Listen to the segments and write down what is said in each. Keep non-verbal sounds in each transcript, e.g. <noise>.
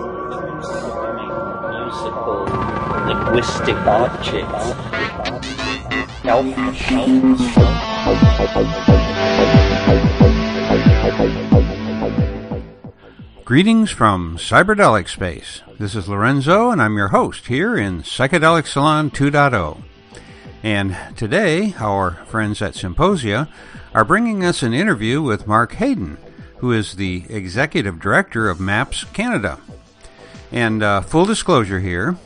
musical linguistic objects. Greetings from Cyberdelic Space. This is Lorenzo, and I'm your host here in Psychedelic Salon 2.0. And today, our friends at Symposia are bringing us an interview with Mark Haden, who is the executive director of MAPS Canada. And uh, full disclosure here,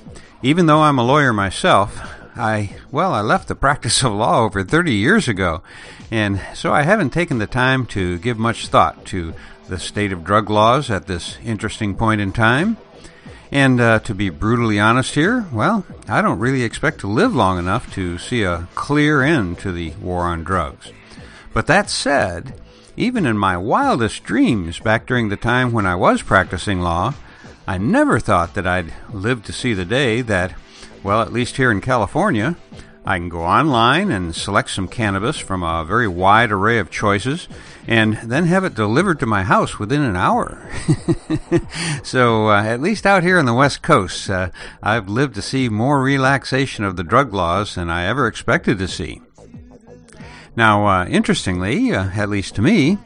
even though I'm a lawyer myself, I, well, I left the practice of law over 30 years ago, and so I haven't taken the time to give much thought to the state of drug laws at this interesting point in time. And uh, to be brutally honest here, well, I don't really expect to live long enough to see a clear end to the war on drugs. But that said, even in my wildest dreams back during the time when I was practicing law, I never thought that I'd live to see the day that, well, at least here in California, I can go online and select some cannabis from a very wide array of choices and then have it delivered to my house within an hour. <laughs> so, uh, at least out here on the West Coast, uh, I've lived to see more relaxation of the drug laws than I ever expected to see. Now, uh, interestingly, uh, at least to me,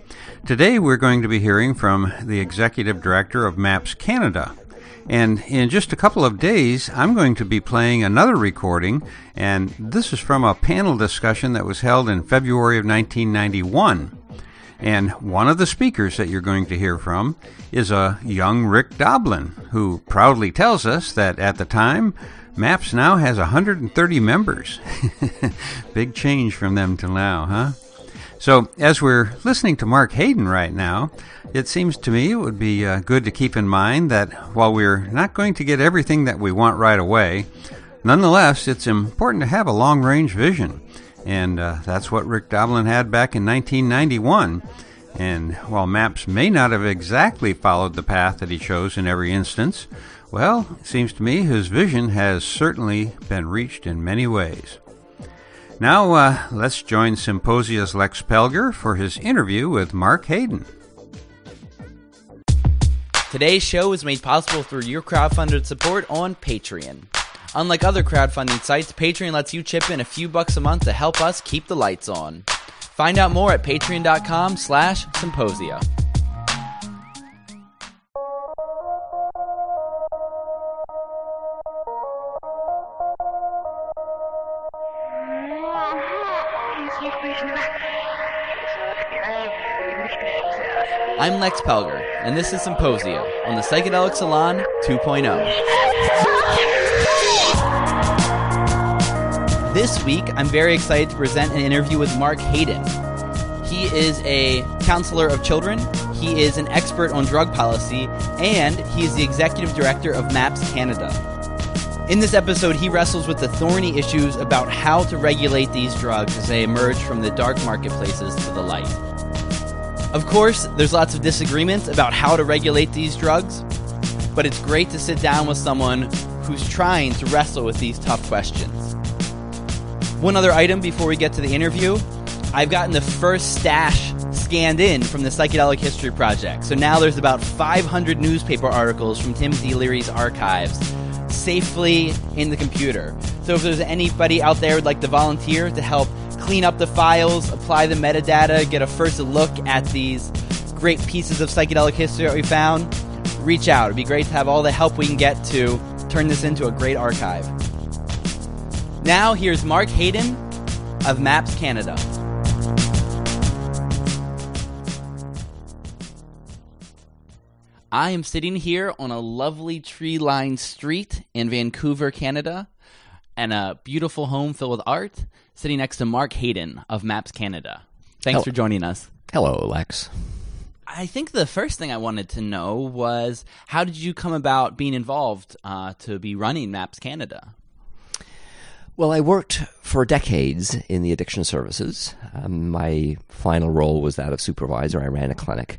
today we're going to be hearing from the executive director of MAPS Canada. And in just a couple of days, I'm going to be playing another recording, and this is from a panel discussion that was held in February of 1991. And one of the speakers that you're going to hear from is a young Rick Doblin, who proudly tells us that at the time, MAPS now has 130 members. <laughs> Big change from them till now, huh? So, as we're listening to Mark Haden right now, it seems to me it would be uh, good to keep in mind that while we're not going to get everything that we want right away, nonetheless, it's important to have a long range vision. And uh, that's what Rick Doblin had back in 1991. And while Maps may not have exactly followed the path that he chose in every instance, well, it seems to me his vision has certainly been reached in many ways. Now, uh, let's join Symposia's Lex Pelger for his interview with Mark Haden. Today's show is made possible through your crowdfunded support on Patreon. Unlike other crowdfunding sites, Patreon lets you chip in a few bucks a month to help us keep the lights on. Find out more at patreon.com slash symposia. I'm Lex Pelger, and this is Symposia on the Psychedelic Salon 2.0. This week, I'm very excited to present an interview with Mark Haden. He is a counselor of children, he is an expert on drug policy, and he is the executive director of MAPS Canada. In this episode, he wrestles with the thorny issues about how to regulate these drugs as they emerge from the dark marketplaces to the light. Of course, there's lots of disagreement about how to regulate these drugs, but it's great to sit down with someone who's trying to wrestle with these tough questions. One other item before we get to the interview I've gotten the first stash scanned in from the Psychedelic History Project. So now there's about 500 newspaper articles from Timothy Leary's archives safely in the computer. So if there's anybody out there who'd like to volunteer to help clean up the files, apply the metadata, get a first look at these great pieces of psychedelic history that we found, reach out. It'd be great to have all the help we can get to turn this into a great archive. Now, here's Mark Haden of MAPS Canada. I am sitting here on a lovely tree lined street in Vancouver, Canada, and a beautiful home filled with art, sitting next to Mark Haden of Maps Canada. Thanks Hello. for joining us. Hello, Lex. I think the first thing I wanted to know was how did you come about being involved uh, to be running Maps Canada? Well, I worked for decades in the addiction services. Um, my final role was that of supervisor. I ran a clinic.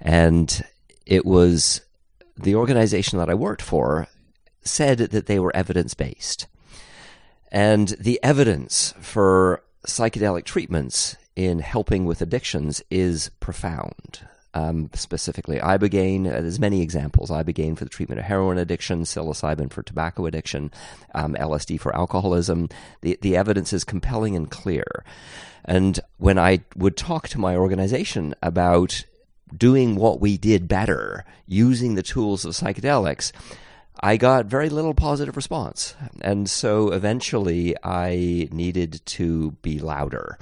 And it was the organization that I worked for said that they were evidence based. And the evidence for psychedelic treatments in helping with addictions is profound. um, specifically ibogaine. Uh, there's many examples: ibogaine for the treatment of heroin addiction, psilocybin for tobacco addiction, um, LSD for alcoholism. The the evidence is compelling and clear. And when I would talk to my organization about doing what we did better using the tools of psychedelics, I got very little positive response. And so eventually I needed to be louder.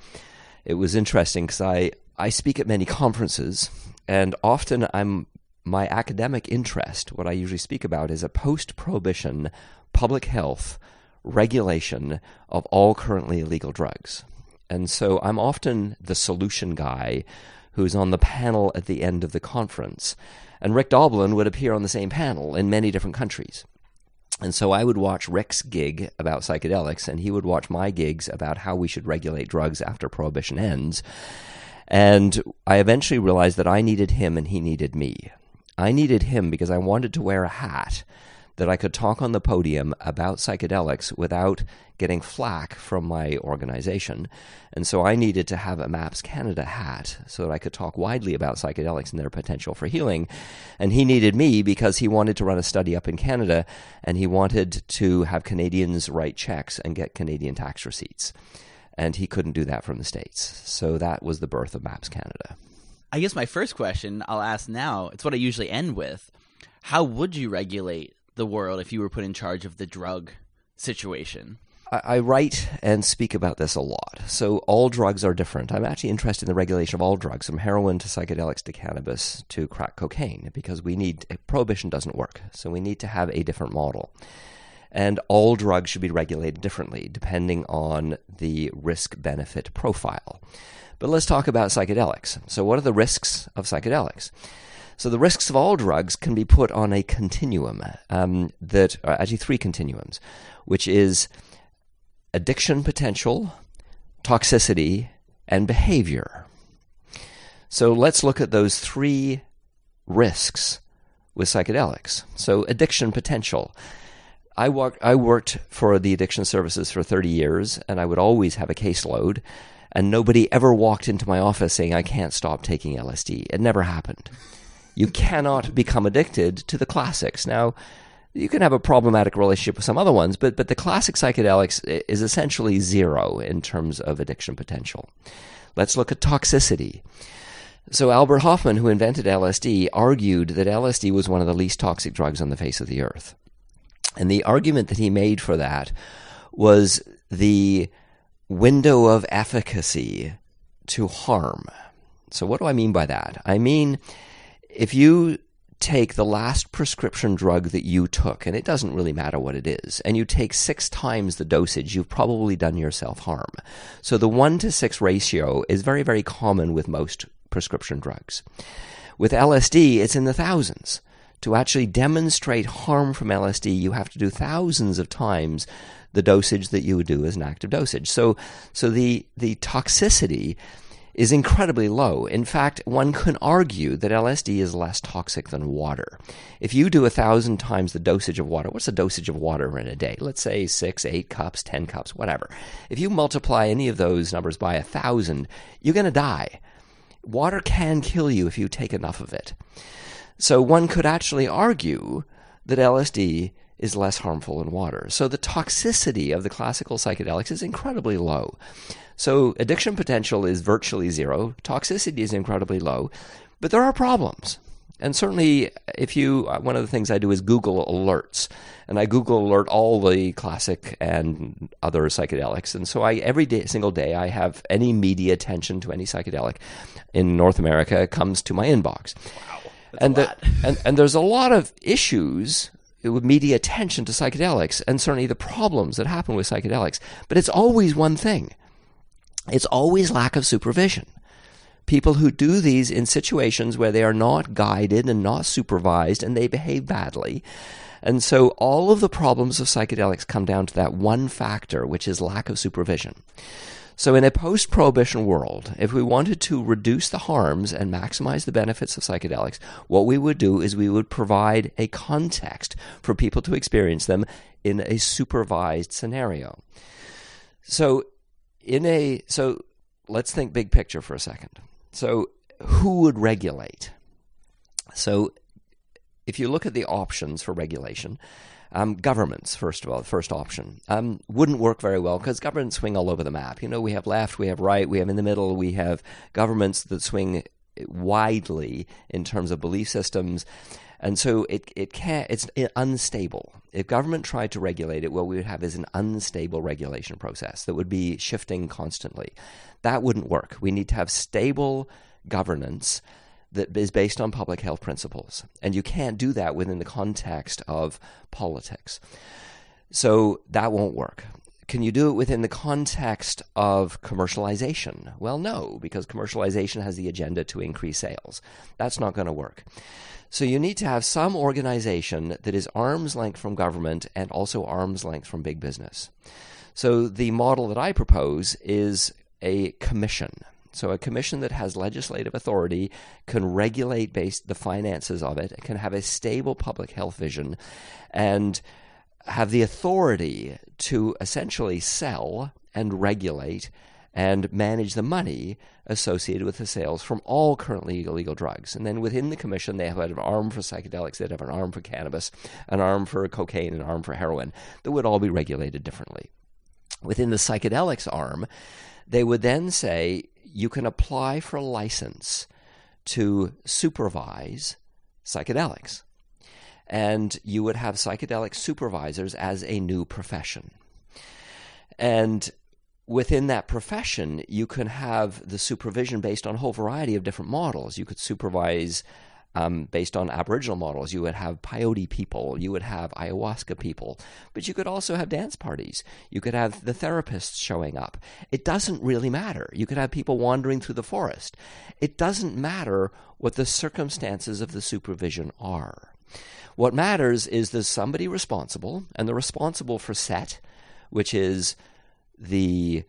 It was interesting because I, I speak at many conferences, and often I'm my academic interest, what I usually speak about, is a post prohibition public health regulation of all currently illegal drugs. And so I'm often the solution guy who's on the panel at the end of the conference. And Rick Doblin would appear on the same panel in many different countries. And so I would watch Rick's gig about psychedelics, and he would watch my gigs about how we should regulate drugs after prohibition ends. And I eventually realized that I needed him and he needed me. I needed him because I wanted to wear a hat that I could talk on the podium about psychedelics without getting flack from my organization. And so I needed to have a MAPS Canada hat so that I could talk widely about psychedelics and their potential for healing. And he needed me because he wanted to run a study up in Canada and he wanted to have Canadians write checks and get Canadian tax receipts. And he couldn't do that from the States. So that was the birth of MAPS Canada. I guess my first question I'll ask now, it's what I usually end with. How would you regulate the world if you were put in charge of the drug situation? I, write and speak about this a lot. So all drugs are different. I'm actually interested in the regulation of all drugs, from heroin to psychedelics to cannabis to crack cocaine, because we need prohibition doesn't work. So we need to have a different model. And all drugs should be regulated differently depending on the risk benefit profile. But let's talk about psychedelics. So, what are the risks of psychedelics? So the risks of all drugs can be put on a continuum um, that are actually three continuums, which is addiction potential, toxicity, and behavior. So let's look at those three risks with psychedelics. So addiction potential. I, walk, I worked for the addiction services for 30 years, and I would always have a caseload, and nobody ever walked into my office saying, I can't stop taking LSD. It never happened. You cannot become addicted to the classics. Now, you can have a problematic relationship with some other ones, but, but the classic psychedelics is essentially zero in terms of addiction potential. Let's look at toxicity. So, Albert Hofmann, who invented LSD, argued that LSD was one of the least toxic drugs on the face of the earth. And the argument that he made for that was the window of efficacy to harm. So, what do I mean by that? I mean, if you take the last prescription drug that you took, and it doesn't really matter what it is, and you take six times the dosage, you've probably done yourself harm. So the one to six ratio is very, very common with most prescription drugs. With LSD, it's in the thousands. To actually demonstrate harm from LSD, you have to do thousands of times the dosage that you would do as an active dosage. So, so the, the toxicity is incredibly low. In fact, one can argue that LSD is less toxic than water. If you do a thousand times the dosage of water, what's the dosage of water in a day? Let's say six, eight cups, ten cups, whatever. If you multiply any of those numbers by a thousand, you're going to die. Water can kill you if you take enough of it. So one could actually argue that LSD is less harmful than water. So the toxicity of the classical psychedelics is incredibly low. So addiction potential is virtually zero. Toxicity is incredibly low, but there are problems. And certainly, if you, uh, one of the things I do is Google alerts, and I Google alert all the classic and other psychedelics. And so I every day, single day, I have any media attention to any psychedelic in North America comes to my inbox. Wow, and, the, <laughs> and and there's a lot of issues with media attention to psychedelics, and certainly the problems that happen with psychedelics. But it's always one thing it's always lack of supervision. People who do these in situations where they are not guided and not supervised and they behave badly. And so all of the problems of psychedelics come down to that one factor, which is lack of supervision. So, in a post prohibition world, if we wanted to reduce the harms and maximize the benefits of psychedelics, what we would do is we would provide a context for people to experience them in a supervised scenario. So, in a so let's think big picture for a second. So who would regulate? So, if you look at the options for regulation, um, governments, first of all, the first option, um, wouldn't work very well because governments swing all over the map. You know, we have left, we have right, we have in the middle, we have governments that swing widely in terms of belief systems. And so it, it can it's unstable. If government tried to regulate it, what we would have is an unstable regulation process that would be shifting constantly. That wouldn't work. We need to have stable governance that is based on public health principles. And you can't do that within the context of politics. So that won't work. Can you do it within the context of commercialization? Well, no, because commercialization has the agenda to increase sales. That's not going to work. So you need to have some organization that is arm's length from government and also arm's length from big business. So the model that I propose is a commission. So a commission that has legislative authority can regulate based the finances of it, can have a stable public health vision, and have the authority to essentially sell and regulate and manage the money associated with the sales from all currently illegal drugs. And then within the commission, they have an arm for psychedelics, they have an arm for cannabis, an arm for cocaine, an arm for heroin that would all be regulated differently. Within the psychedelics arm, they would then say you can apply for a license to supervise psychedelics. And you would have psychedelic supervisors as a new profession. And within that profession, you can have the supervision based on a whole variety of different models. You could supervise um, based on Aboriginal models. You would have peyote people, you would have ayahuasca people, but you could also have dance parties. You could have the therapists showing up. It doesn't really matter. You could have people wandering through the forest. It doesn't matter what the circumstances of the supervision are. What matters is there's somebody responsible, and they're responsible for set, which is the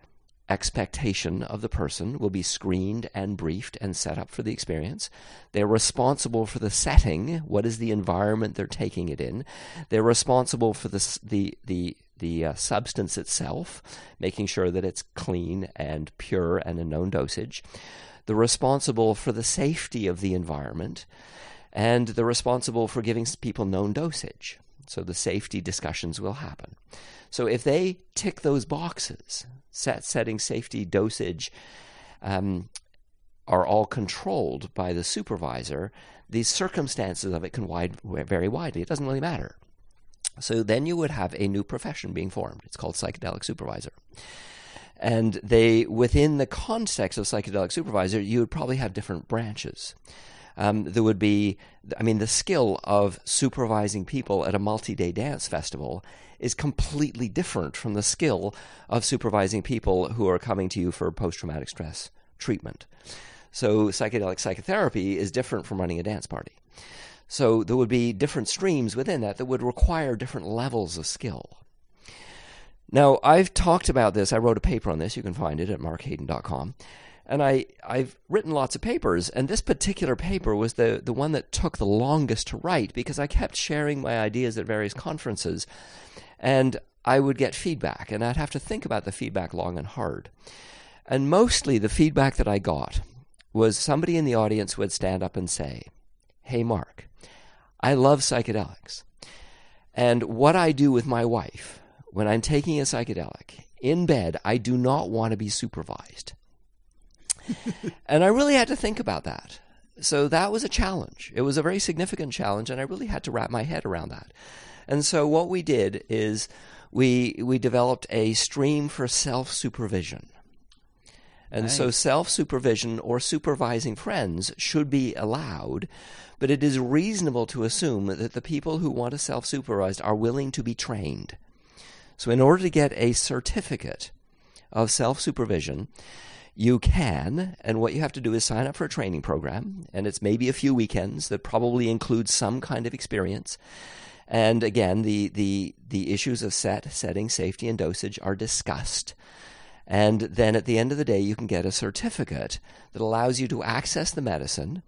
expectation of the person will be screened and briefed and set up for the experience. They're responsible for the setting. What is the environment they're taking it in? They're responsible for the the the the uh, substance itself, making sure that it's clean and pure and a known dosage. They're responsible for the safety of the environment, and they're responsible for giving people known dosage. So the safety discussions will happen. So if they tick those boxes, set, setting, safety, dosage, um, are all controlled by the supervisor, the circumstances of it can wide, vary widely. It doesn't really matter. So then you would have a new profession being formed. It's called psychedelic supervisor. And they, within the context of psychedelic supervisor, you would probably have different branches um, there would be, I mean, the skill of supervising people at a multi day dance festival is completely different from the skill of supervising people who are coming to you for post traumatic stress treatment. So, psychedelic psychotherapy is different from running a dance party. So, there would be different streams within that that would require different levels of skill. Now, I've talked about this. I wrote a paper on this. You can find it at markhaden.com. And I, I've written lots of papers, and this particular paper was the, the one that took the longest to write because I kept sharing my ideas at various conferences, and I would get feedback, and I'd have to think about the feedback long and hard. And mostly the feedback that I got was somebody in the audience would stand up and say, Hey, Mark, I love psychedelics. And what I do with my wife when I'm taking a psychedelic in bed, I do not want to be supervised <laughs> and I really had to think about that. So that was a challenge. It was a very significant challenge, and I really had to wrap my head around that. And so what we did is we we developed a stream for self supervision. And nice. so self supervision or supervising friends should be allowed, but it is reasonable to assume that the people who want to self supervise are willing to be trained. So, in order to get a certificate of self supervision, you can, and what you have to do is sign up for a training program, and it's maybe a few weekends that probably includes some kind of experience. And again, the, the, the issues of set, setting, safety, and dosage are discussed. And then at the end of the day, you can get a certificate that allows you to access the medicine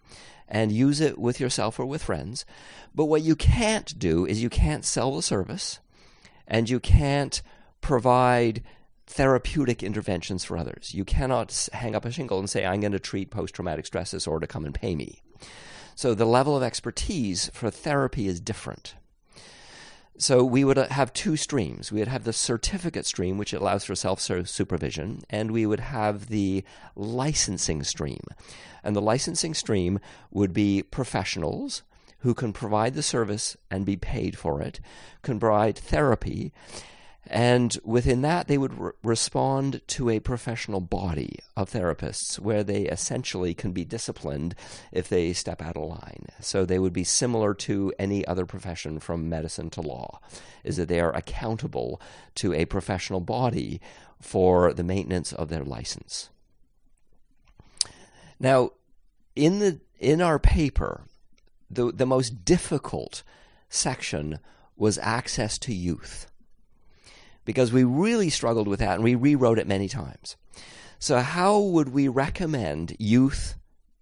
and use it with yourself or with friends. But what you can't do is you can't sell the service and you can't provide therapeutic interventions for others. You cannot hang up a shingle and say, I'm going to treat post traumatic stress disorder, come and pay me. So the level of expertise for therapy is different. So we would uh, have two streams. We would have the certificate stream, which allows for self supervision, and we would have the licensing stream. And the licensing stream would be professionals who can provide the service and be paid for it, can provide therapy, and within that, they would re- respond to a professional body of therapists where they essentially can be disciplined if they step out of line. So they would be similar to any other profession from medicine to law, is that they are accountable to a professional body for the maintenance of their license. Now, in the in our paper, the the most difficult section was access to youth because we really struggled with that and we rewrote it many times. So, how would we recommend youth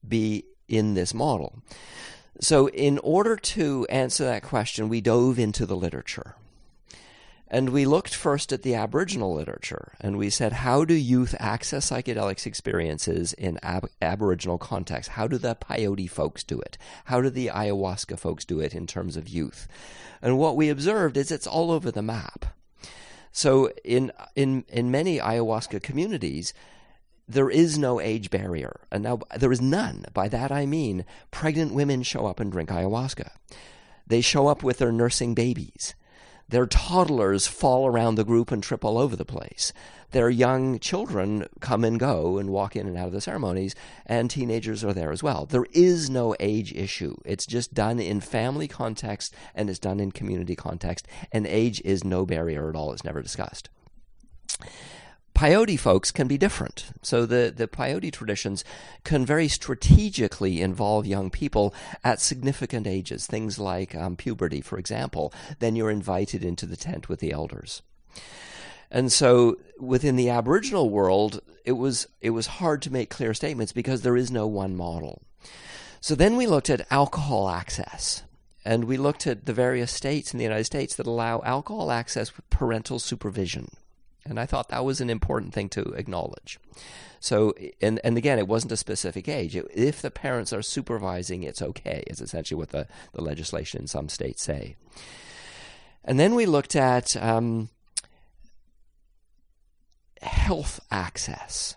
be in this model? So, in order to answer that question, we dove into the literature. And we looked first at the Aboriginal literature and we said, how do youth access psychedelics experiences in ab- Aboriginal contexts? How do the peyote folks do it? How do the ayahuasca folks do it in terms of youth? And what we observed is it's all over the map. So in in in many ayahuasca communities, there is no age barrier, and now there is none. By that I mean pregnant women show up and drink ayahuasca. They show up with their nursing babies. Their toddlers fall around the group and trip all over the place. Their young children come and go and walk in and out of the ceremonies, and teenagers are there as well. There is no age issue. It's just done in family context and it's done in community context, and age is no barrier at all. It's never discussed peyote folks can be different. So the, the peyote traditions can very strategically involve young people at significant ages, things like um, puberty, for example. Then you're invited into the tent with the elders. And so within the Aboriginal world, it was it was hard to make clear statements because there is no one model. So then we looked at alcohol access. And we looked at the various states in the United States that allow alcohol access with parental supervision. And I thought that was an important thing to acknowledge. So, and, and again, it wasn't a specific age. If the parents are supervising, it's okay, is essentially what the, the legislation in some states say. And then we looked at um, health access.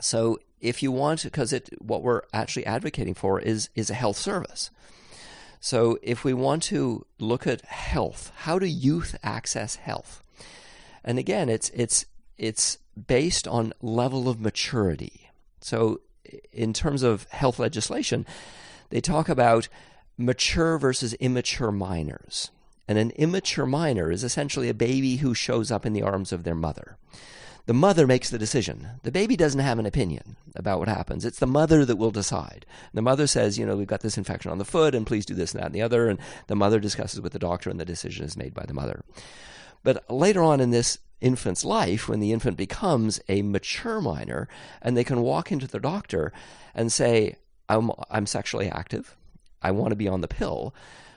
So, if you want, because it what we're actually advocating for is is a health service. So, if we want to look at health, how do youth access health? And again, it's it's it's based on level of maturity. So in terms of health legislation, they talk about mature versus immature minors. And an immature minor is essentially a baby who shows up in the arms of their mother. The mother makes the decision. The baby doesn't have an opinion about what happens. It's the mother that will decide. The mother says, you know, we've got this infection on the foot, and please do this and that and the other. And the mother discusses with the doctor, and the decision is made by the mother. But later on in this infant's life, when the infant becomes a mature minor, and they can walk into the doctor and say, I'm, I'm sexually active, I want to be on the pill,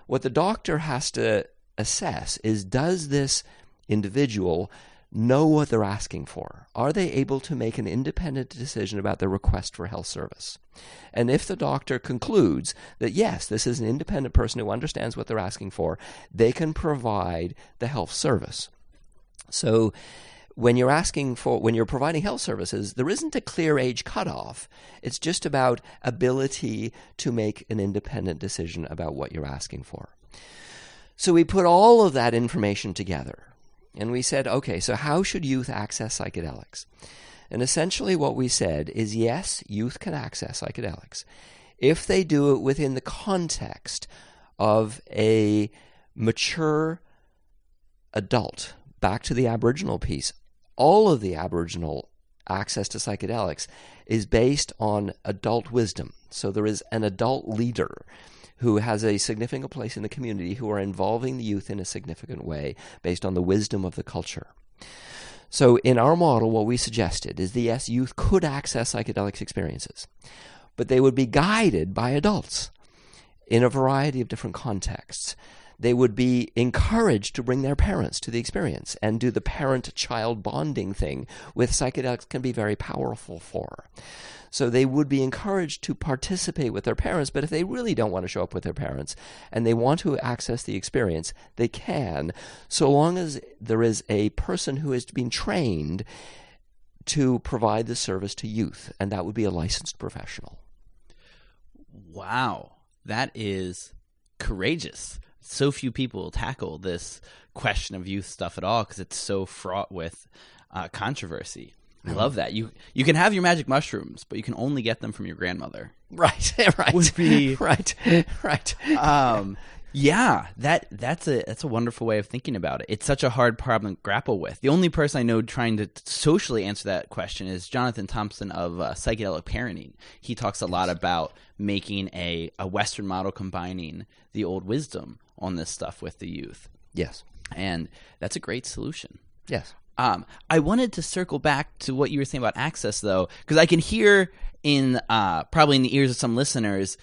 what the doctor has to assess is does this individual know what they're asking for? Are they able to make an independent decision about their request for health service? And if the doctor concludes that yes, this is an independent person who understands what they're asking for, they can provide the health service. So when you're asking for when you're providing health services there isn't a clear age cutoff it's just about ability to make an independent decision about what you're asking for so we put all of that information together and we said, okay, so how should youth access psychedelics? And essentially, what we said is yes, youth can access psychedelics if they do it within the context of a mature adult. Back to the Aboriginal piece. All of the Aboriginal access to psychedelics is based on adult wisdom. So there is an adult leader who has a significant place in the community who are involving the youth in a significant way based on the wisdom of the culture. So, in our model, what we suggested is the yes, youth could access psychedelics experiences, but they would be guided by adults in a variety of different contexts. They would be encouraged to bring their parents to the experience and do the parent child bonding thing, with psychedelics can be very powerful for. So they would be encouraged to participate with their parents, but if they really don't want to show up with their parents and they want to access the experience, they can, so long as there is a person who has been trained to provide the service to youth, and that would be a licensed professional. Wow, that is courageous. So few people tackle this question of youth stuff at all because it's so fraught with uh, controversy. I love that. You you can have your magic mushrooms, but you can only get them from your grandmother. <laughs> Right, <laughs> right, Would be- <laughs> right, right. Um, yeah, that that's a that's a wonderful way of thinking about it. It's such a hard problem to grapple with. The only person I know trying to socially answer that question is Jonathan Thompson of uh, psychedelic parenting. He talks a lot about making a a Western model combining the old wisdom on this stuff with the youth, Yes, and that's a great solution. yes. Um, I wanted to circle back to what you were saying about access, though, because I can hear in uh, probably in the ears of some listeners.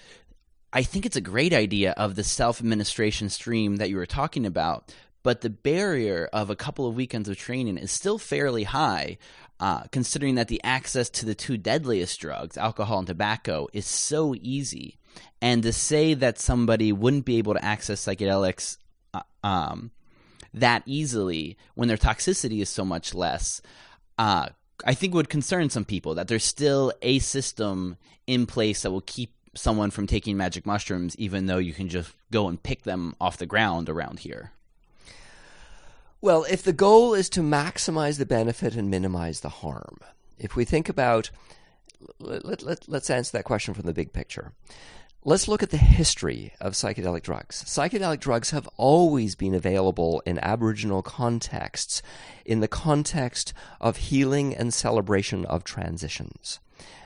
I think it's a great idea of the self administration stream that you were talking about, but the barrier of a couple of weekends of training is still fairly high, uh, considering that the access to the two deadliest drugs, alcohol and tobacco, is so easy. And to say that somebody wouldn't be able to access psychedelics uh, um, that easily when their toxicity is so much less, uh, I think would concern some people that there's still a system in place that will keep someone from taking magic mushrooms, even though you can just go and pick them off the ground around here. Well, if the goal is to maximize the benefit and minimize the harm, if we think about, let, let, let, let's answer that question from the big picture. Let's look at the history of psychedelic drugs. Psychedelic drugs have always been available in Aboriginal contexts, in the context of healing and celebration of transitions.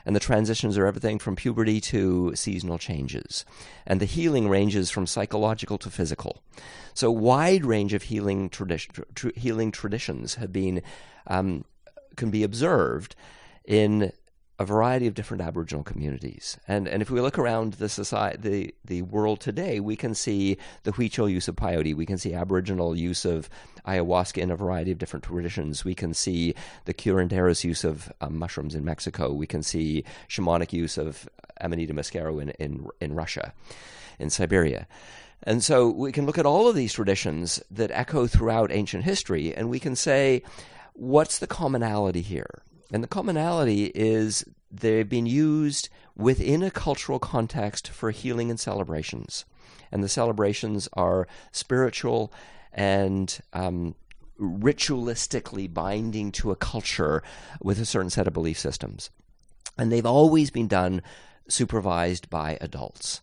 And the transitions are everything from puberty to seasonal changes. And the healing ranges from psychological to physical. So, wide range of healing, tradi- tr- healing traditions have been, um, can be observed in a variety of different Aboriginal communities. And and if we look around the society, the the world today, we can see the Huichol use of peyote. We can see Aboriginal use of ayahuasca in a variety of different traditions. We can see the curanderos use of um, mushrooms in Mexico. We can see shamanic use of Amanita muscaria in, in in Russia, in Siberia. And so we can look at all of these traditions that echo throughout ancient history, and we can say, what's the commonality here? And the commonality is they've been used within a cultural context for healing and celebrations. And the celebrations are spiritual and um, ritualistically binding to a culture with a certain set of belief systems. And they've always been done supervised by adults.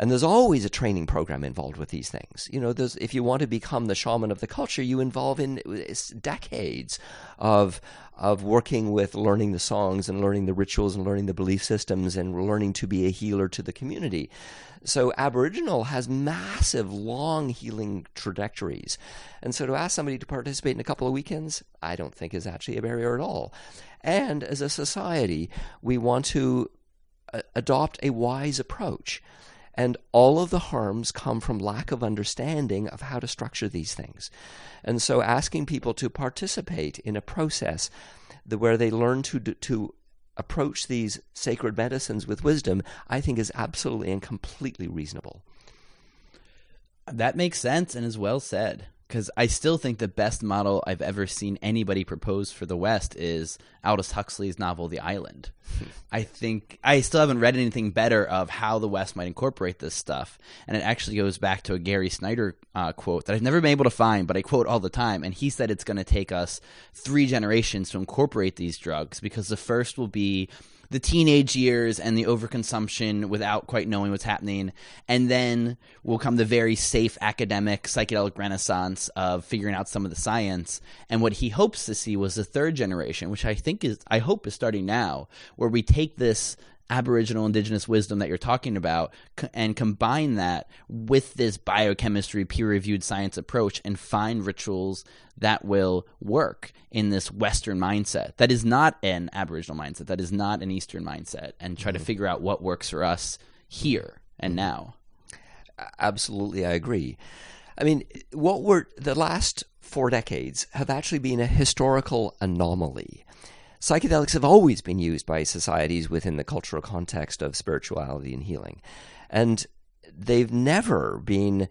And there's always a training program involved with these things. You know, if you want to become the shaman of the culture, you involve in decades of of working with learning the songs and learning the rituals and learning the belief systems and learning to be a healer to the community. So Aboriginal has massive, long healing trajectories. And so to ask somebody to participate in a couple of weekends, I don't think is actually a barrier at all. And as a society, we want to uh, adopt a wise approach. And all of the harms come from lack of understanding of how to structure these things. And so asking people to participate in a process where they learn to, to approach these sacred medicines with wisdom, I think is absolutely and completely reasonable. That makes sense and is well said. Because I still think the best model I've ever seen anybody propose for the West is Aldous Huxley's novel The Island. <laughs> I think I still haven't read anything better of how the West might incorporate this stuff. And it actually goes back to a Gary Snyder uh, quote that I've never been able to find, but I quote all the time. And he said it's going to take us three generations to incorporate these drugs because the first will be the teenage years and the overconsumption without quite knowing what's happening. And then will come the very safe academic psychedelic renaissance of figuring out some of the science. And what he hopes to see was the third generation, which I think is, I hope is starting now, where we take this Aboriginal indigenous wisdom that you're talking about and combine that with this biochemistry peer reviewed science approach and find rituals that will work in this Western mindset that is not an Aboriginal mindset, that is not an Eastern mindset, and try mm-hmm. to figure out what works for us here and now. Absolutely, I agree. I mean, what were the last four decades have actually been a historical anomaly. Psychedelics have always been used by societies within the cultural context of spirituality and healing. And they've never been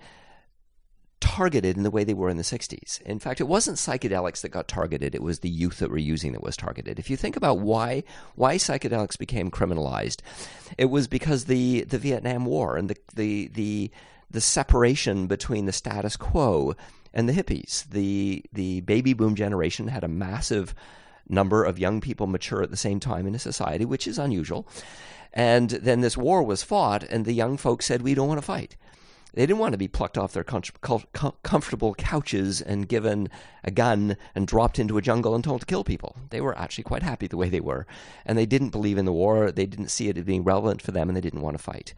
targeted in the way they were in the 60s. In fact, it wasn't psychedelics that got targeted, it was the youth that were using that was targeted. If you think about why why psychedelics became criminalized, it was because the the Vietnam War and the the the the separation between the status quo and the hippies. The the baby boom generation had a massive number of young people mature at the same time in a society, which is unusual. And then this war was fought, and the young folks said, We don't want to fight. They didn't want to be plucked off their com- com- comfortable couches and given a gun and dropped into a jungle and told to kill people. They were actually quite happy the way they were. And they didn't believe in the war. They didn't see it as being relevant for them, and they didn't want to fight.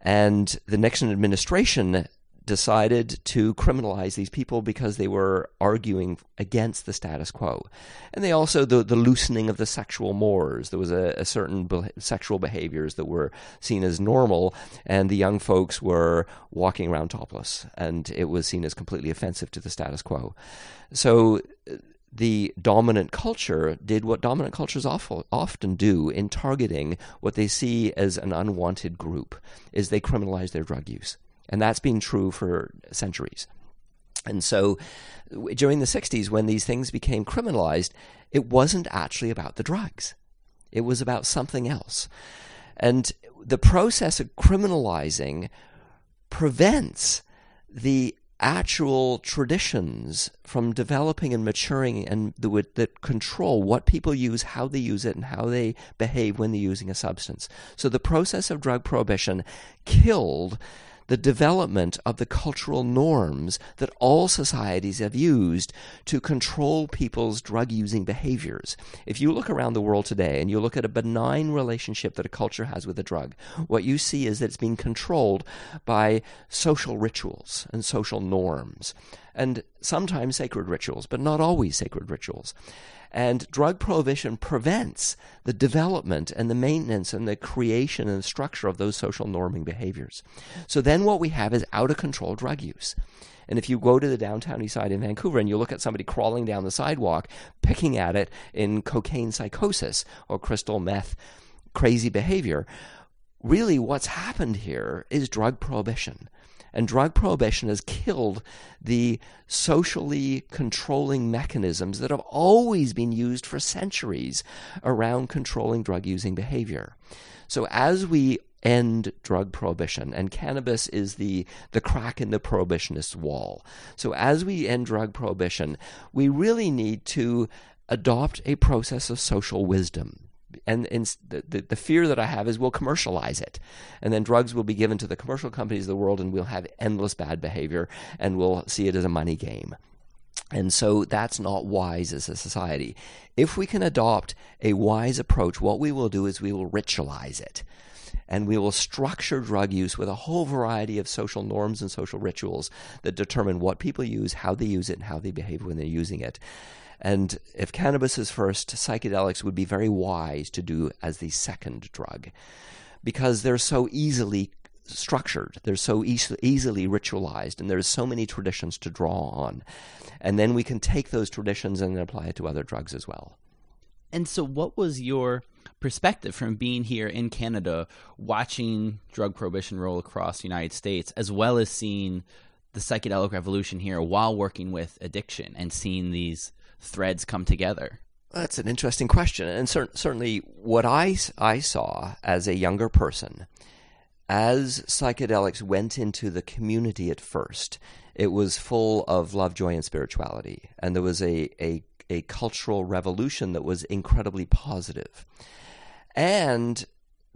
And the Nixon administration decided to criminalize these people because they were arguing against the status quo. And they also, the, the loosening of the sexual mores. There was a, a certain be- sexual behaviors that were seen as normal, and the young folks were walking around topless, and it was seen as completely offensive to the status quo. So the dominant culture did what dominant cultures often do in targeting what they see as an unwanted group is they criminalize their drug use and that's been true for centuries. And so during the 60s, when these things became criminalized, it wasn't actually about the drugs, it was about something else. And the process of criminalizing prevents the actual traditions from developing and maturing and that control what people use, how they use it, and how they behave when they're using a substance. So the process of drug prohibition killed the development of the cultural norms that all societies have used to control people's drug using behaviors. If you look around the world today and you look at a benign relationship that a culture has with a drug, what you see is that it's being controlled by social rituals and social norms, and sometimes sacred rituals, but not always sacred rituals. And drug prohibition prevents the development and the maintenance and the creation and the structure of those social norming behaviors. So then what we have is out of control drug use. And if you go to the downtown east side in Vancouver and you look at somebody crawling down the sidewalk, picking at it in cocaine psychosis or crystal meth crazy behavior, really what's happened here is drug prohibition. And drug prohibition has killed the socially controlling mechanisms that have always been used for centuries around controlling drug using behavior. So as we end drug prohibition and cannabis is the the crack in the prohibitionist wall so as we end drug prohibition we really need to adopt a process of social wisdom and, and the, the, the, fear that I have is we'll commercialize it. And then drugs will be given to the commercial companies of the world, and we'll have endless bad behavior, and we'll see it as a money game. And so that's not wise as a society. If we can adopt a wise approach, what we will do is we will ritualize it. And we will structure drug use with a whole variety of social norms and social rituals that determine what people use, how they use it, and how they behave when they're using it. And if cannabis is first, psychedelics would be very wise to do as the second drug because they're so easily structured, they're so e- easily ritualized, and there's so many traditions to draw on. And then we can take those traditions and apply it to other drugs as well. And so, what was your perspective from being here in Canada, watching drug prohibition roll across the United States, as well as seeing the psychedelic revolution here while working with addiction and seeing these threads come together? That's an interesting question, and cer- certainly what I I saw as a younger person, as psychedelics went into the community at first, it was full of love, joy, and spirituality, and there was a a, a cultural revolution that was incredibly positive, and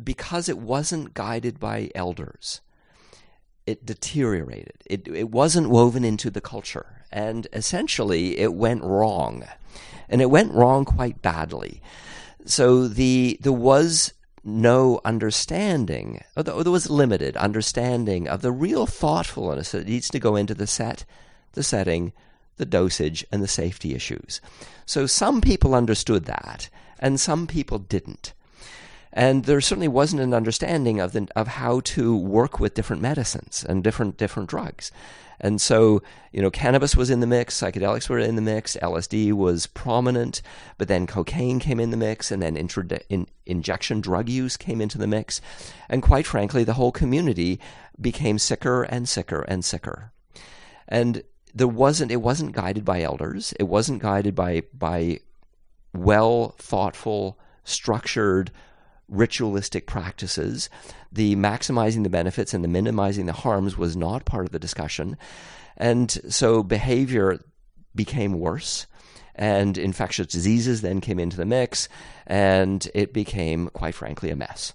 because it wasn't guided by elders, it deteriorated. It, it wasn't woven into the culture. And essentially, it went wrong. And it went wrong quite badly. So the, there was no understanding, or there was limited understanding of the real thoughtfulness that needs to go into the set, the setting, the dosage, and the safety issues. So some people understood that, and some people didn't. And there certainly wasn't an understanding of the, of how to work with different medicines and different different drugs. And so, you know, cannabis was in the mix, psychedelics were in the mix, LSD was prominent, but then cocaine came in the mix, and then in, injection drug use came into the mix. And quite frankly, the whole community became sicker and sicker and sicker. And there wasn't, it wasn't guided by elders, it wasn't guided by, by well thoughtful, structured, ritualistic practices. The maximizing the benefits and the minimizing the harms was not part of the discussion. And so behavior became worse. And infectious diseases then came into the mix, and it became, quite frankly, a mess.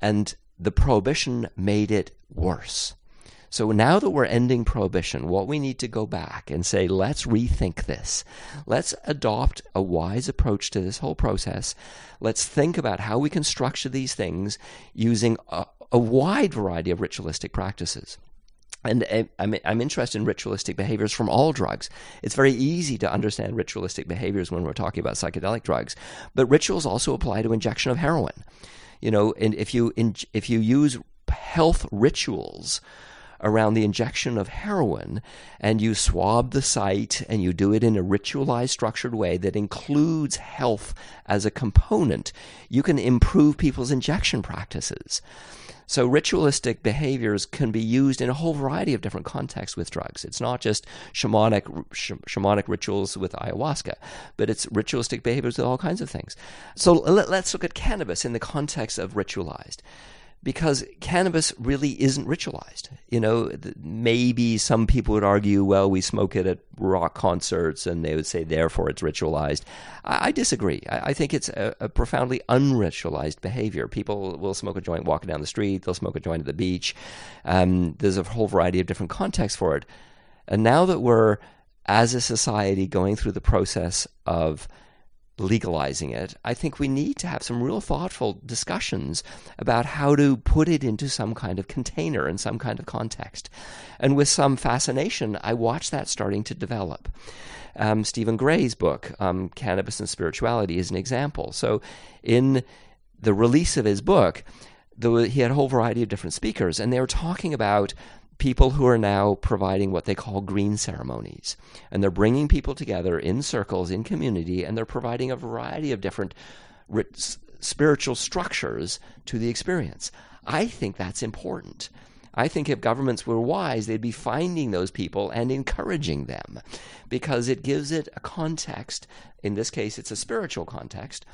And the prohibition made it worse. So now that we're ending prohibition, what we need to go back and say, let's rethink this. Let's adopt a wise approach to this whole process. Let's think about how we can structure these things using a, a wide variety of ritualistic practices. And uh, I'm, I'm interested in ritualistic behaviors from all drugs. It's very easy to understand ritualistic behaviors when we're talking about psychedelic drugs, but rituals also apply to injection of heroin. You know, and if you if you use health rituals around the injection of heroin and you swab the site and you do it in a ritualized, structured way that includes health as a component, you can improve people's injection practices. So, ritualistic behaviors can be used in a whole variety of different contexts with drugs. It's not just shamanic, sh- shamanic rituals with ayahuasca, but it's ritualistic behaviors with all kinds of things. So, let, let's look at cannabis in the context of ritualized because cannabis really isn't ritualized. You know, maybe some people would argue, well, we smoke it at rock concerts, and they would say, therefore, it's ritualized. I, I disagree. I, I, think it's a, a, profoundly unritualized behavior. People will smoke a joint walking down the street, they'll smoke a joint at the beach. Um, there's a whole variety of different contexts for it. And now that we're, as a society, going through the process of legalizing it, I think we need to have some real thoughtful discussions about how to put it into some kind of container in some kind of context. And with some fascination, I watch that starting to develop. Um, Stephen Gray's book, um, Cannabis and Spirituality, is an example. So, in the release of his book, the, he had a whole variety of different speakers, and they were talking about people who are now providing what they call green ceremonies. And they're bringing people together in circles, in community, and they're providing a variety of different spiritual structures to the experience. I think that's important. I think if governments were wise, they'd be finding those people and encouraging them because it gives it a context. In this case, it's a spiritual context,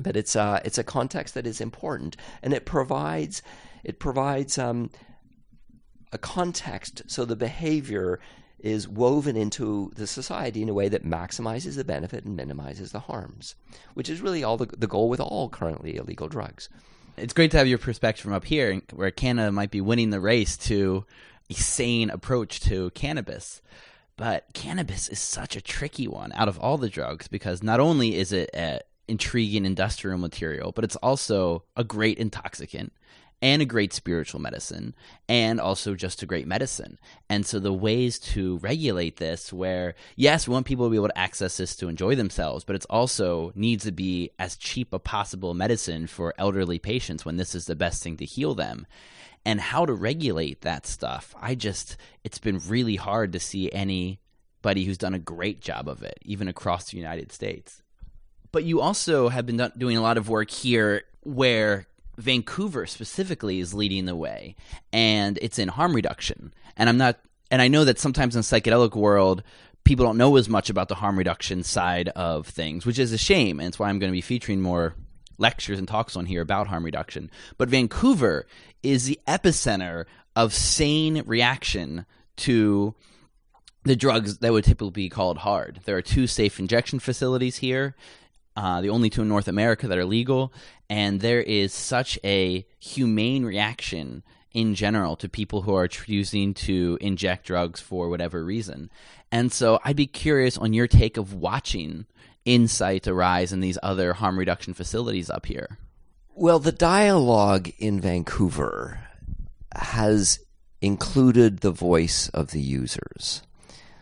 but it's a, it's a context that is important and it provides, it provides um, a context so the behavior is woven into the society in a way that maximizes the benefit and minimizes the harms, which is really all the, the goal with all currently illegal drugs. It's great to have your perspective from up here, where Canada might be winning the race to a sane approach to cannabis. But cannabis is such a tricky one out of all the drugs because not only is it an intriguing industrial material, but it's also a great intoxicant and a great spiritual medicine and also just a great medicine. And so the ways to regulate this where yes, we want people to be able to access this to enjoy themselves, but it's also needs to be as cheap a possible medicine for elderly patients when this is the best thing to heal them. And how to regulate that stuff. I just it's been really hard to see anybody who's done a great job of it even across the United States. But you also have been doing a lot of work here where Vancouver specifically is leading the way, and it's in harm reduction. And I'm not, and I know that sometimes in psychedelic world, people don't know as much about the harm reduction side of things, which is a shame. And it's why I'm going to be featuring more lectures and talks on here about harm reduction. But Vancouver is the epicenter of sane reaction to the drugs that would typically be called hard. There are two safe injection facilities here uh, the only two in North America that are legal, and there is such a humane reaction in general to people who are choosing to inject drugs for whatever reason. And so I'd be curious on your take of watching Insite arise in these other harm reduction facilities up here. Well, the dialogue in Vancouver has included the voice of the users.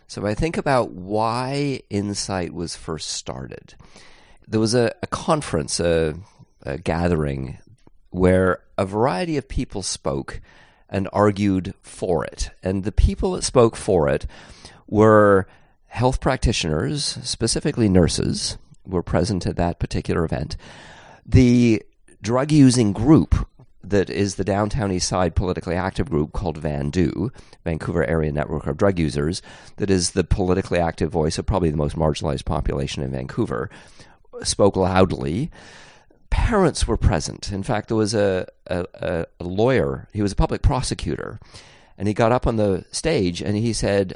So if I think about why Insite was first started there was a, a conference, a, uh, gathering where a variety of people spoke and argued for it. And the people that spoke for it were health practitioners, specifically nurses, were present at that particular event. The drug using group that is the downtown east side politically active group called VANDU, Vancouver Area Network of Drug Users, that is the politically active voice of probably the most marginalized population in Vancouver, spoke loudly. Parents were present. In fact, there was a, a, a lawyer, he was a public prosecutor, and he got up on the stage and he said,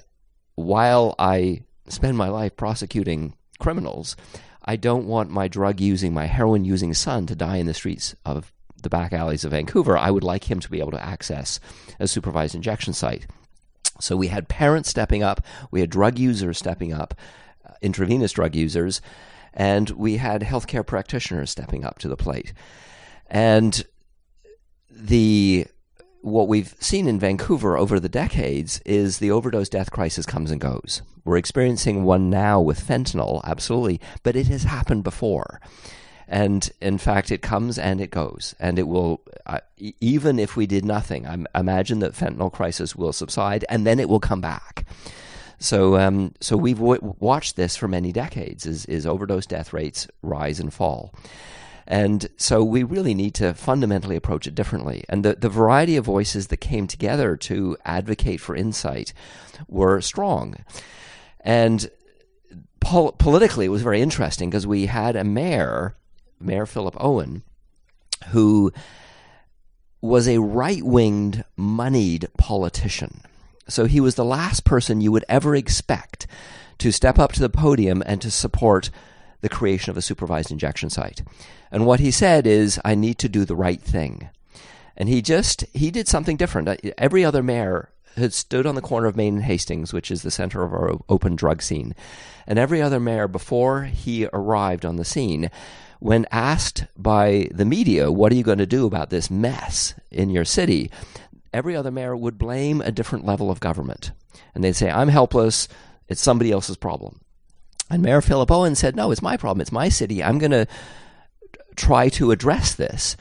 While I spend my life prosecuting criminals, I don't want my drug using, my heroin using son to die in the streets of the back alleys of Vancouver, I would like him to be able to access a supervised injection site. So we had parents stepping up, we had drug users stepping up, uh, intravenous drug users, and we had healthcare practitioners stepping up to the plate. And the what we've seen in Vancouver over the decades is the overdose death crisis comes and goes. We're experiencing one now with fentanyl, absolutely, but it has happened before. And in fact, it comes and it goes, and it will. Uh, even if we did nothing, I imagine that fentanyl crisis will subside, and then it will come back. So, um, so we've w- watched this for many decades: is, is overdose death rates rise and fall, and so we really need to fundamentally approach it differently. And the the variety of voices that came together to advocate for Insite were strong, and pol- politically, it was very interesting because we had a mayor Mayor Philip Owen, who was a right winged, moneyed politician. So he was the last person you would ever expect to step up to the podium and to support the creation of a supervised injection site. And what he said is, I need to do the right thing. And he just, he did something different. Uh, every other mayor had stood on the corner of Main and Hastings, which is the center of our open drug scene. And every other mayor before he arrived on the scene when asked by the media, what are you going to do about this mess in your city? Every other mayor would blame a different level of government. And they'd say, I'm helpless. It's somebody else's problem. And Mayor Philip Owen said, No, it's my problem. It's my city. I'm going to try to address this.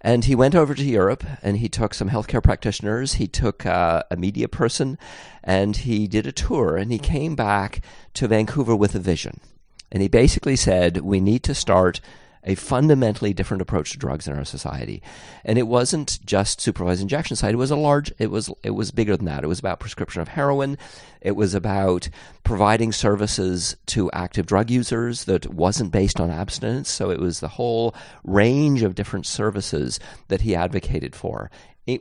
And he went over to Europe and he took some healthcare practitioners, he took uh, a media person, and he did a tour. And he came back to Vancouver with a vision. And he basically said we need to start a fundamentally different approach to drugs in our society. And it wasn't just supervised injection site. It was a large it was it was bigger than that. It was about prescription of heroin. It was about providing services to active drug users that wasn't based on abstinence. So it was the whole range of different services that he advocated for,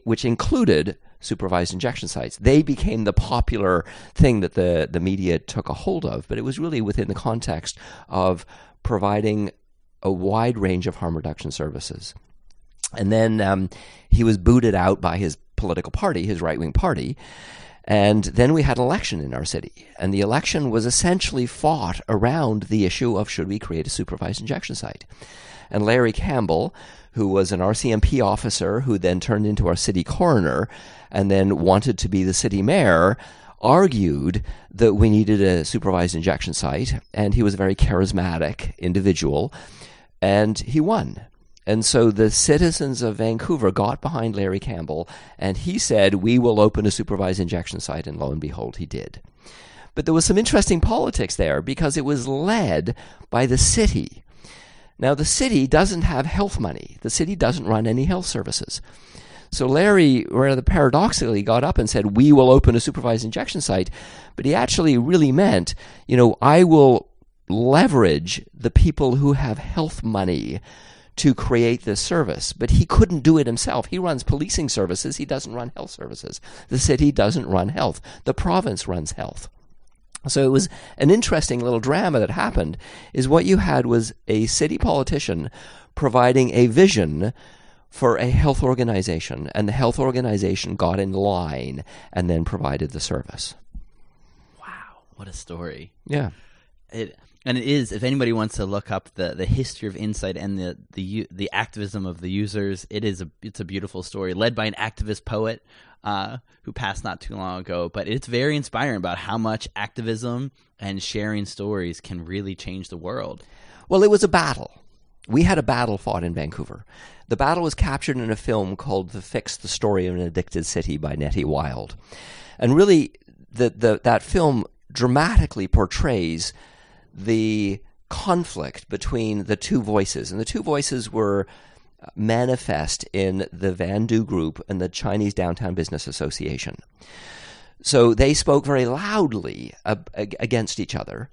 which included supervised injection sites. They became the popular thing that the, the media took a hold of, but it was really within the context of providing a wide range of harm reduction services. And then um, he was booted out by his political party, his right wing party. And then we had an election in our city. And the election was essentially fought around the issue of should we create a supervised injection site. And Larry Campbell, who was an RCMP officer who then turned into our city coroner and then wanted to be the city mayor, argued that we needed a supervised injection site. And he was a very charismatic individual. And he won. And so the citizens of Vancouver got behind Larry Campbell, and he said, We will open a supervised injection site. And lo and behold, he did. But there was some interesting politics there because it was led by the city. Now, the city doesn't have health money, the city doesn't run any health services. So Larry rather paradoxically got up and said, "We will open a supervised injection site," but he actually really meant, you know, I will leverage the people who have health money to create this service. But he couldn't do it himself. He runs policing services. He doesn't run health services. The city doesn't run health. The province runs health. So it was an interesting little drama that happened is what you had was a city politician providing a vision for a health organization and the health organization got in line and then provided the service. Wow, what a story. Yeah. It and it is if anybody wants to look up the, the history of Insite and the, the the activism of the users it is a it's a beautiful story led by an activist poet uh, who passed not too long ago. But it's very inspiring about how much activism and sharing stories can really change the world. Well, it was a battle. we had a battle fought in Vancouver. The battle was captured in a film called The Fix The Story of an Addicted City by Nettie Wild. And really, the, the, that film dramatically portrays the conflict between the two voices. And the two voices were uh, manifest in the Vandu Group and the Chinese Downtown Business Association. So they spoke very loudly against each other,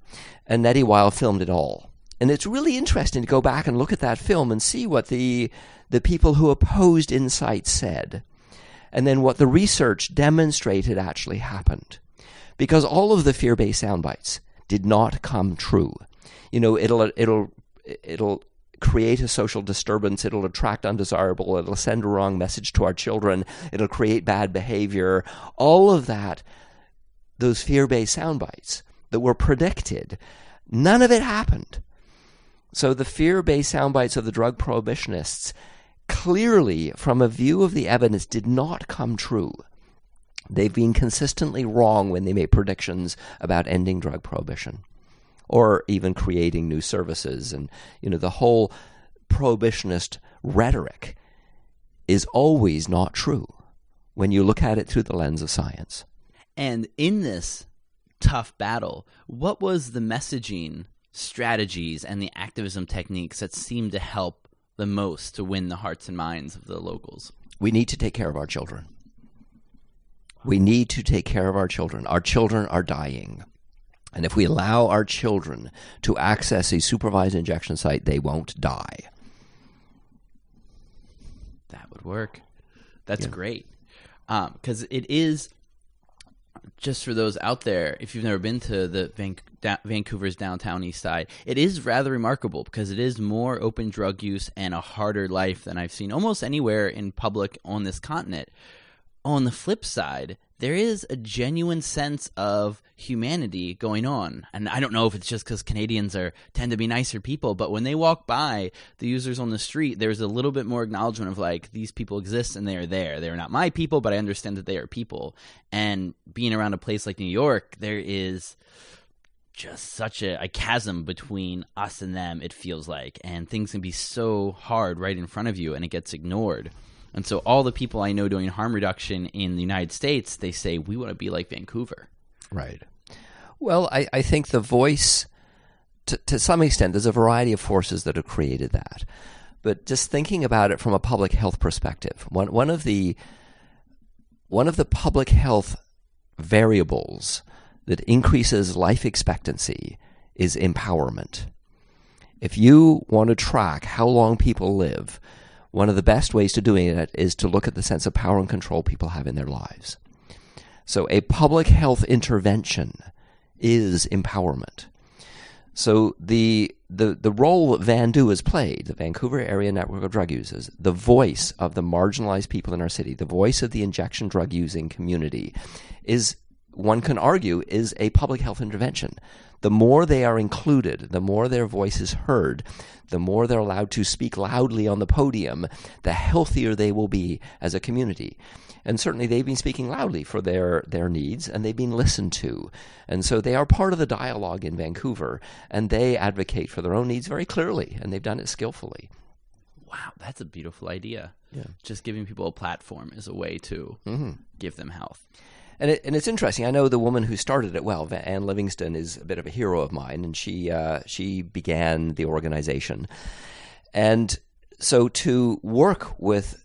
and Nettie Wild filmed it all. And it's really interesting to go back and look at that film and see what the the people who opposed Insite said, and then what the research demonstrated actually happened. Because all of the fear-based sound bites did not come true. You know, it'll it'll it'll create a social disturbance. It'll attract undesirable. It'll send a wrong message to our children. It'll create bad behavior. All of that, those fear based sound bites that were predicted, none of it happened. So the fear based sound bites of the drug prohibitionists clearly, from a view of the evidence, did not come true. They've been consistently wrong when they make predictions about ending drug prohibition or even creating new services. And, you know, the whole prohibitionist rhetoric is always not true when you look at it through the lens of science. And in this tough battle, what was the messaging strategies and the activism techniques that seemed to help the most to win the hearts and minds of the locals? We need to take care of our children. We need to take care of our children. Our children are dying. And if we allow our children to access a supervised injection site, they won't die. That would work. That's yeah. great. Because um, it is, just for those out there, if you've never been to the Van- da- Vancouver's downtown east side, it is rather remarkable because it is more open drug use and a harder life than I've seen almost anywhere in public on this continent. On the flip side, there is a genuine sense of humanity going on. And I don't know if it's just because Canadians are tend to be nicer people, but when they walk by the users on the street, there's a little bit more acknowledgement of like these people exist and they are there. They're not my people, but I understand that they are people. And being around a place like New York, there is just such a, a, chasm between us and them, it feels like. And things can be so hard right in front of you and it gets ignored. And so all the people I know doing harm reduction in the United States, they say we want to be like Vancouver. Right. Well, I, I think the voice, to, to some extent, there's a variety of forces that have created that. But just thinking about it from a public health perspective, one, one of the one of the public health variables that increases life expectancy is empowerment. If you want to track how long people live, one of the best ways to doing it is to look at the sense of power and control people have in their lives. So a public health intervention is empowerment. So the the the role that Vandu has played, the Vancouver Area Network of Drug Users, the voice of the marginalized people in our city, the voice of the injection drug using community, is one can argue is a public health intervention. The more they are included, the more their voice is heard, the more they're allowed to speak loudly on the podium, the healthier they will be as a community. And certainly they've been speaking loudly for their, their needs and they've been listened to. And so they are part of the dialogue in Vancouver and they advocate for their own needs very clearly and they've done it skillfully. Wow, that's a beautiful idea. Yeah. Just giving people a platform is a way to mm-hmm. give them health. And, it, and it's interesting. I know the woman who started it. Well, Ann Livingston is a bit of a hero of mine, and she uh, she began the organization. And so to work with,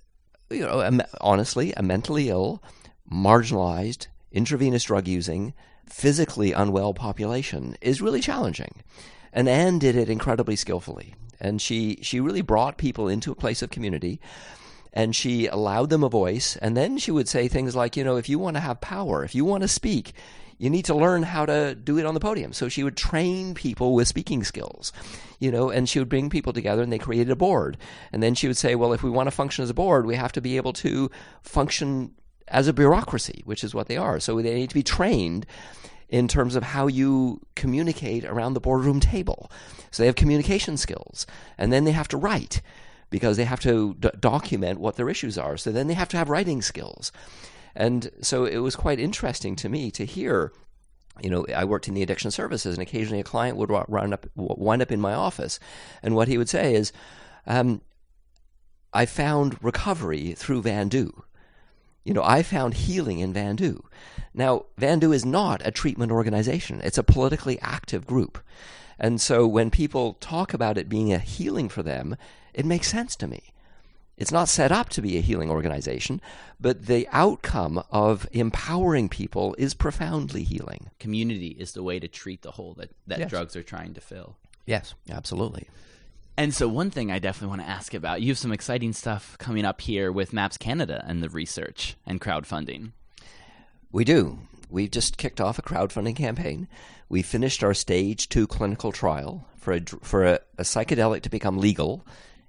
you know, honestly, a mentally ill, marginalized, intravenous drug using, physically unwell population is really challenging. And Ann did it incredibly skillfully. And she, she really brought people into a place of community and she allowed them a voice. And then she would say things like, you know, if you want to have power, if you want to speak, you need to learn how to do it on the podium. So she would train people with speaking skills, you know, and she would bring people together and they created a board. And then she would say, well, if we want to function as a board, we have to be able to function as a bureaucracy, which is what they are. So they need to be trained in terms of how you communicate around the boardroom table. So they have communication skills and then they have to write because they have to d- document what their issues are. So then they have to have writing skills. And so it was quite interesting to me to hear you know, I worked in the addiction services, and occasionally a client would run up, wind up in my office, and what he would say is, um, "I found recovery through Vandu." You know, I found healing in Vandu. Now, Vandu is not a treatment organization; it's a politically active group, and so when people talk about it being a healing for them, it makes sense to me. It's not set up to be a healing organization, but the outcome of empowering people is profoundly healing. Community is the way to treat the hole that, that yes. drugs are trying to fill. Yes, absolutely. And so, one thing I definitely want to ask about you have some exciting stuff coming up here with MAPS Canada and the research and crowdfunding. We do. We've just kicked off a crowdfunding campaign. We finished our stage two clinical trial for a, for a, a psychedelic to become legal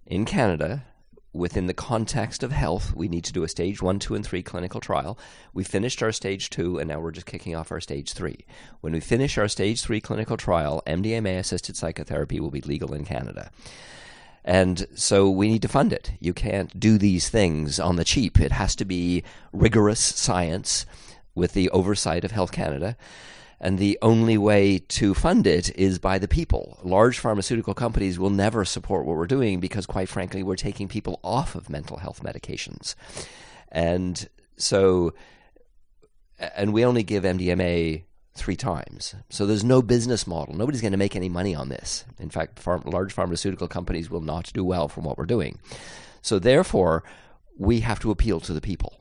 in Canada within the context of health, we need to do a stage one, two, and three clinical trial. We finished our stage two, and now we're just kicking off our stage three. When we finish our stage three clinical trial, MDMA assisted psychotherapy will be legal in Canada. And so we need to fund it. You can't do these things on the cheap. It has to be rigorous science with the oversight of Health Canada and the only way to fund it is by the people. Large pharmaceutical companies will never support what we're doing because, quite frankly, we're taking people off of mental health medications. And so, and we only give MDMA three times. So there's no business model. Nobody's going to make any money on this. In fact, large pharmaceutical companies will not do well from what we're doing. So therefore, we have to appeal to the people.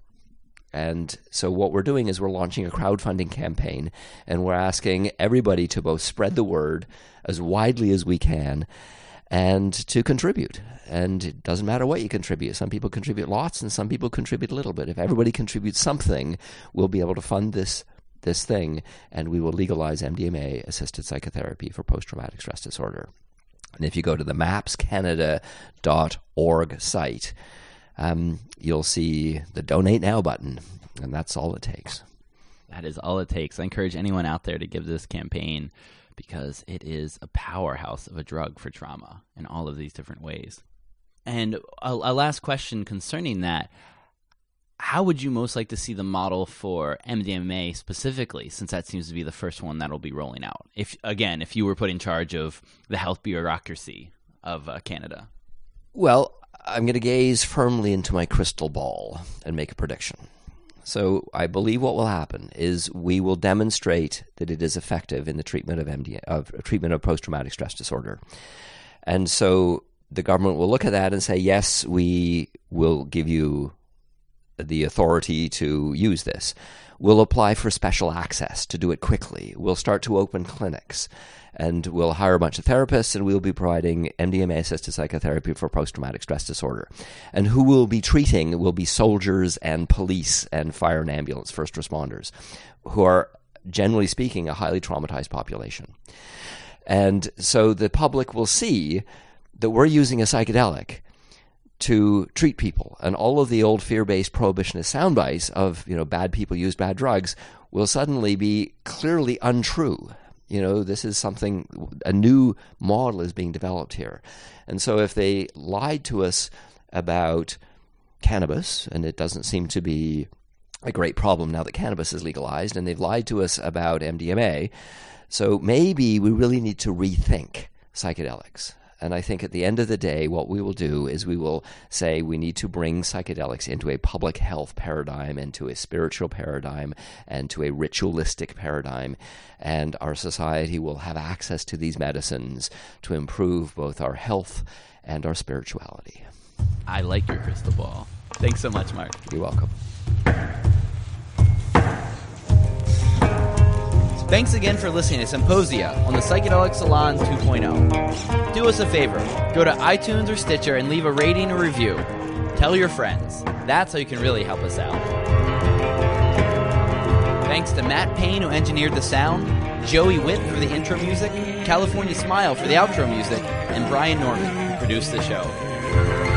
And so, what we're doing is we're launching a crowdfunding campaign, and we're asking everybody to both spread the word as widely as we can and to contribute. And it doesn't matter what you contribute. Some people contribute lots, and some people contribute a little bit. If everybody contributes something, we'll be able to fund this this thing, and we will legalize MDMA assisted psychotherapy for post traumatic stress disorder. And if you go to the mapscanada.org site, um, you'll see the donate now button, and that's all it takes. That is all it takes. I encourage anyone out there to give this campaign because it is a powerhouse of a drug for trauma in all of these different ways. And a, a last question concerning that how would you most like to see the model for MDMA specifically, since that seems to be the first one that'll be rolling out? If again, if you were put in charge of the health bureaucracy of uh, Canada, well, I'm going to gaze firmly into my crystal ball and make a prediction. So I believe what will happen is we will demonstrate that it is effective in the treatment of MD of treatment of post traumatic stress disorder. And so the government will look at that and say, yes, we will give you the authority to use this. We'll apply for special access to do it quickly. We'll start to open clinics and we'll hire a bunch of therapists and we'll be providing MDMA assisted psychotherapy for post traumatic stress disorder. And who we'll be treating will be soldiers and police and fire and ambulance first responders who are generally speaking a highly traumatized population. And so the public will see that we're using a psychedelic to treat people. And all of the old fear based prohibitionist sound bites of, you know, bad people use bad drugs will suddenly be clearly untrue. You know, this is something, a new model is being developed here. And so if they lied to us about cannabis, and it doesn't seem to be a great problem now that cannabis is legalized, and they've lied to us about MDMA, so maybe we really need to rethink psychedelics. And I think at the end of the day, what we will do is we will say we need to bring psychedelics into a public health paradigm, into a spiritual paradigm, and to a ritualistic paradigm. And our society will have access to these medicines to improve both our health and our spirituality. I like your crystal ball. Thanks so much, Mark. You're welcome. Thanks again for listening to Symposia on the Psychedelic Salon 2.0. Do us a favor go to iTunes or Stitcher and leave a rating or review. Tell your friends. That's how you can really help us out. Thanks to Matt Payne, who engineered the sound, Joey Witt for the intro music, California Smile for the outro music, and Brian Norman, who produced the show.